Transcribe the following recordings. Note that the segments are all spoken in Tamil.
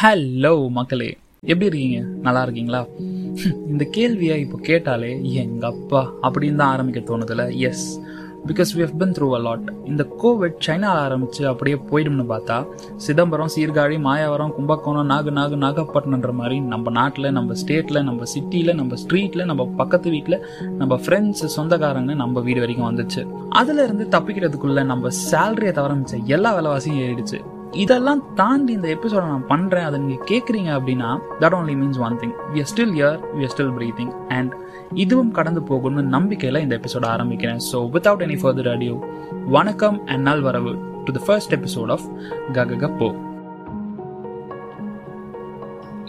ஹலோ மக்களே. எப்படி இருக்கீங்க? நல்லா இருக்கீங்களா? இந்த கேள்வியை இப்போ கேட்டாலே எங்க அப்பா அப்படின்னு தான் ஆரம்பிக்க தோணுதுல? Yes because we have been through a lot இந்த கோவிட் சைனாவில் ஆரம்பிச்சு அப்படியே போயிடும்னு பார்த்தா சிதம்பரம் சீர்காழி மாயாவரம் கும்பகோணம் நாகு நாகு நாகப்பட்டினன்ற மாதிரி நம்ம நாட்டில் நம்ம ஸ்டேட்டில் நம்ம சிட்டியில் நம்ம ஸ்ட்ரீட்டில் நம்ம பக்கத்து வீட்டில் நம்ம ஃப்ரெண்ட்ஸ் சொந்தக்காரங்க நம்ம வீடு வரைக்கும் வந்துச்சு. அதுலேருந்து தப்பிக்கிறதுக்குள்ளே தப்பிக்கிறதுக்குள்ள நம்ம சேலரியை தவிர மிச்ச எல்லா விலைவாசியும் ஏறிடுச்சு. இதெல்லாம் தாண்டி இந்த எபிசோட நான் பண்றேன். அதை நீங்க கேக்குறீங்க அப்படின்னா that only means one thing we are still here we are still breathing and இதுவும் கடந்து போகும்னு நம்பிக்கையில இந்த எபிசோட ஆரம்பிக்கிறேன். ஸோ வித்வுட் எனி ஃபர்தர் அடியோ வணக்கம் அண்ட் நல்வரவு to the first episode of கககப்போ.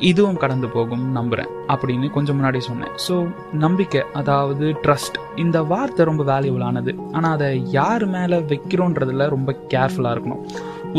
இதுவும் கடந்து போகும் நம்புறேன் அப்படின்னு கொஞ்சம் முன்னாடி சொன்னேன். ஸோ நம்பிக்கை அதாவது ட்ரஸ்ட் இந்த வார்த்தை ரொம்ப வேல்யூபிளானது ஆனால் அதை யார் மேலே வைக்கிறோன்றதுல ரொம்ப கேர்ஃபுல்லாக இருக்கணும்.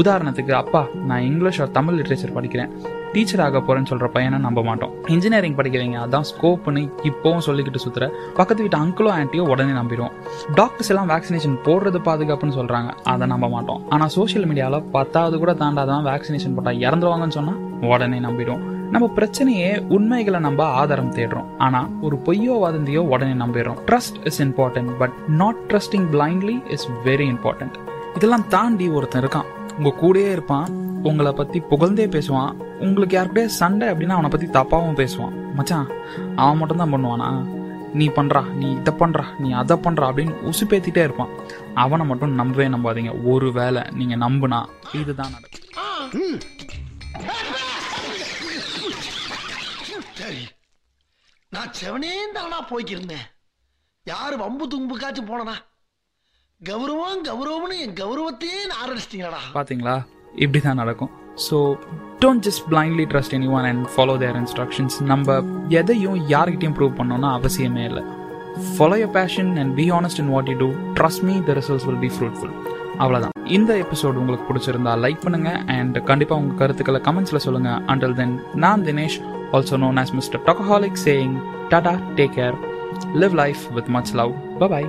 உதாரணத்துக்கு அப்பா நான் இங்கிலீஷ் ஒரு தமிழ் லிட்ரேச்சர் படிக்கிறேன். டீச்சர் ஆக போறேன்னு சொல்ற பையனை நம்ப மாட்டோம். இன்ஜினியரிங் படிக்கிறவங்க அதான் ஸ்கோப்னு இப்போவும் சொல்லிக்கிட்டு சுத்துற. பக்கத்து வீட்டு அங்கிளோ ஆன்ட்டியோ உடனே நம்பிடுவோம். டாக்டர்ஸ் எல்லாம் வேக்சினேஷன் போடுறது பாதுகாப்புன்னு சொல்றாங்க அதை நம்ப மாட்டோம். ஆனா சோஷியல் மீடியால பத்தாவது கூட தாண்டாதான் வேக்சினேஷன் போட்டா இறந்துருவாங்கன்னு சொன்னா உடனே நம்பிடுவோம். நம்ம பிரச்சனையே உண்மைகளை நம்ம ஆதாரம் தேடுறோம். ஆனா ஒரு பொய்யோ வதந்தியோ உடனே நம்பிடுறோம். Trust is important but not trusting blindly is very important இதெல்லாம் தாண்டி ஒருத்தன் இருக்கான். உங்க கூடயே இருப்பான் உங்களை பத்தி புகழ்ந்தே பேசுவான். உங்களுக்கு யாருக்கிட்டே சண்டை அப்படின்னா அவனை பத்தி தப்பாவும் பேசுவான். மச்சான் அவன் மட்டும்தான் பண்ணுவானா? நீ பண்றா நீ இதை பண்றா நீ அதை பண்றா அப்படின்னு உசுப்பேத்திட்டே இருப்பான். அவனை மட்டும் நம்பவே நம்பாதீங்க. ஒரு வேளை நீங்க நம்புனா இதுதான் நடக்கும். சரி. நான் செவனே தானா போய்க்கிருந்தேன். யாரு வம்பு தும்புக்காச்சும் போனனா? கௌரவம் கௌரவம்னு என் கௌரவத்தையே ஆரம்பிச்சிட்டீங்களா பாத்தீங்களா? இப்படி தான் நடக்கும். So don't just blindly trust anyone and follow their instructions நம்ம எதையும் யார்கிட்டையும் ப்ரூவ் பண்ணோம்னா அவசியமே இல்லை. Follow your passion and be honest in what you do trust me the results will be fruitful அவ்வளோதான் இந்த எபிசோடு உங்களுக்கு பிடிச்சிருந்தா லைக் பண்ணுங்க அண்ட் கண்டிப்பாக உங்கள் கருத்துக்களை கமெண்ட்ஸில் சொல்லுங்க. அண்டல் தென் நான் Dinesh also known as mister talkaholic saying tata take care live life with much love bye bye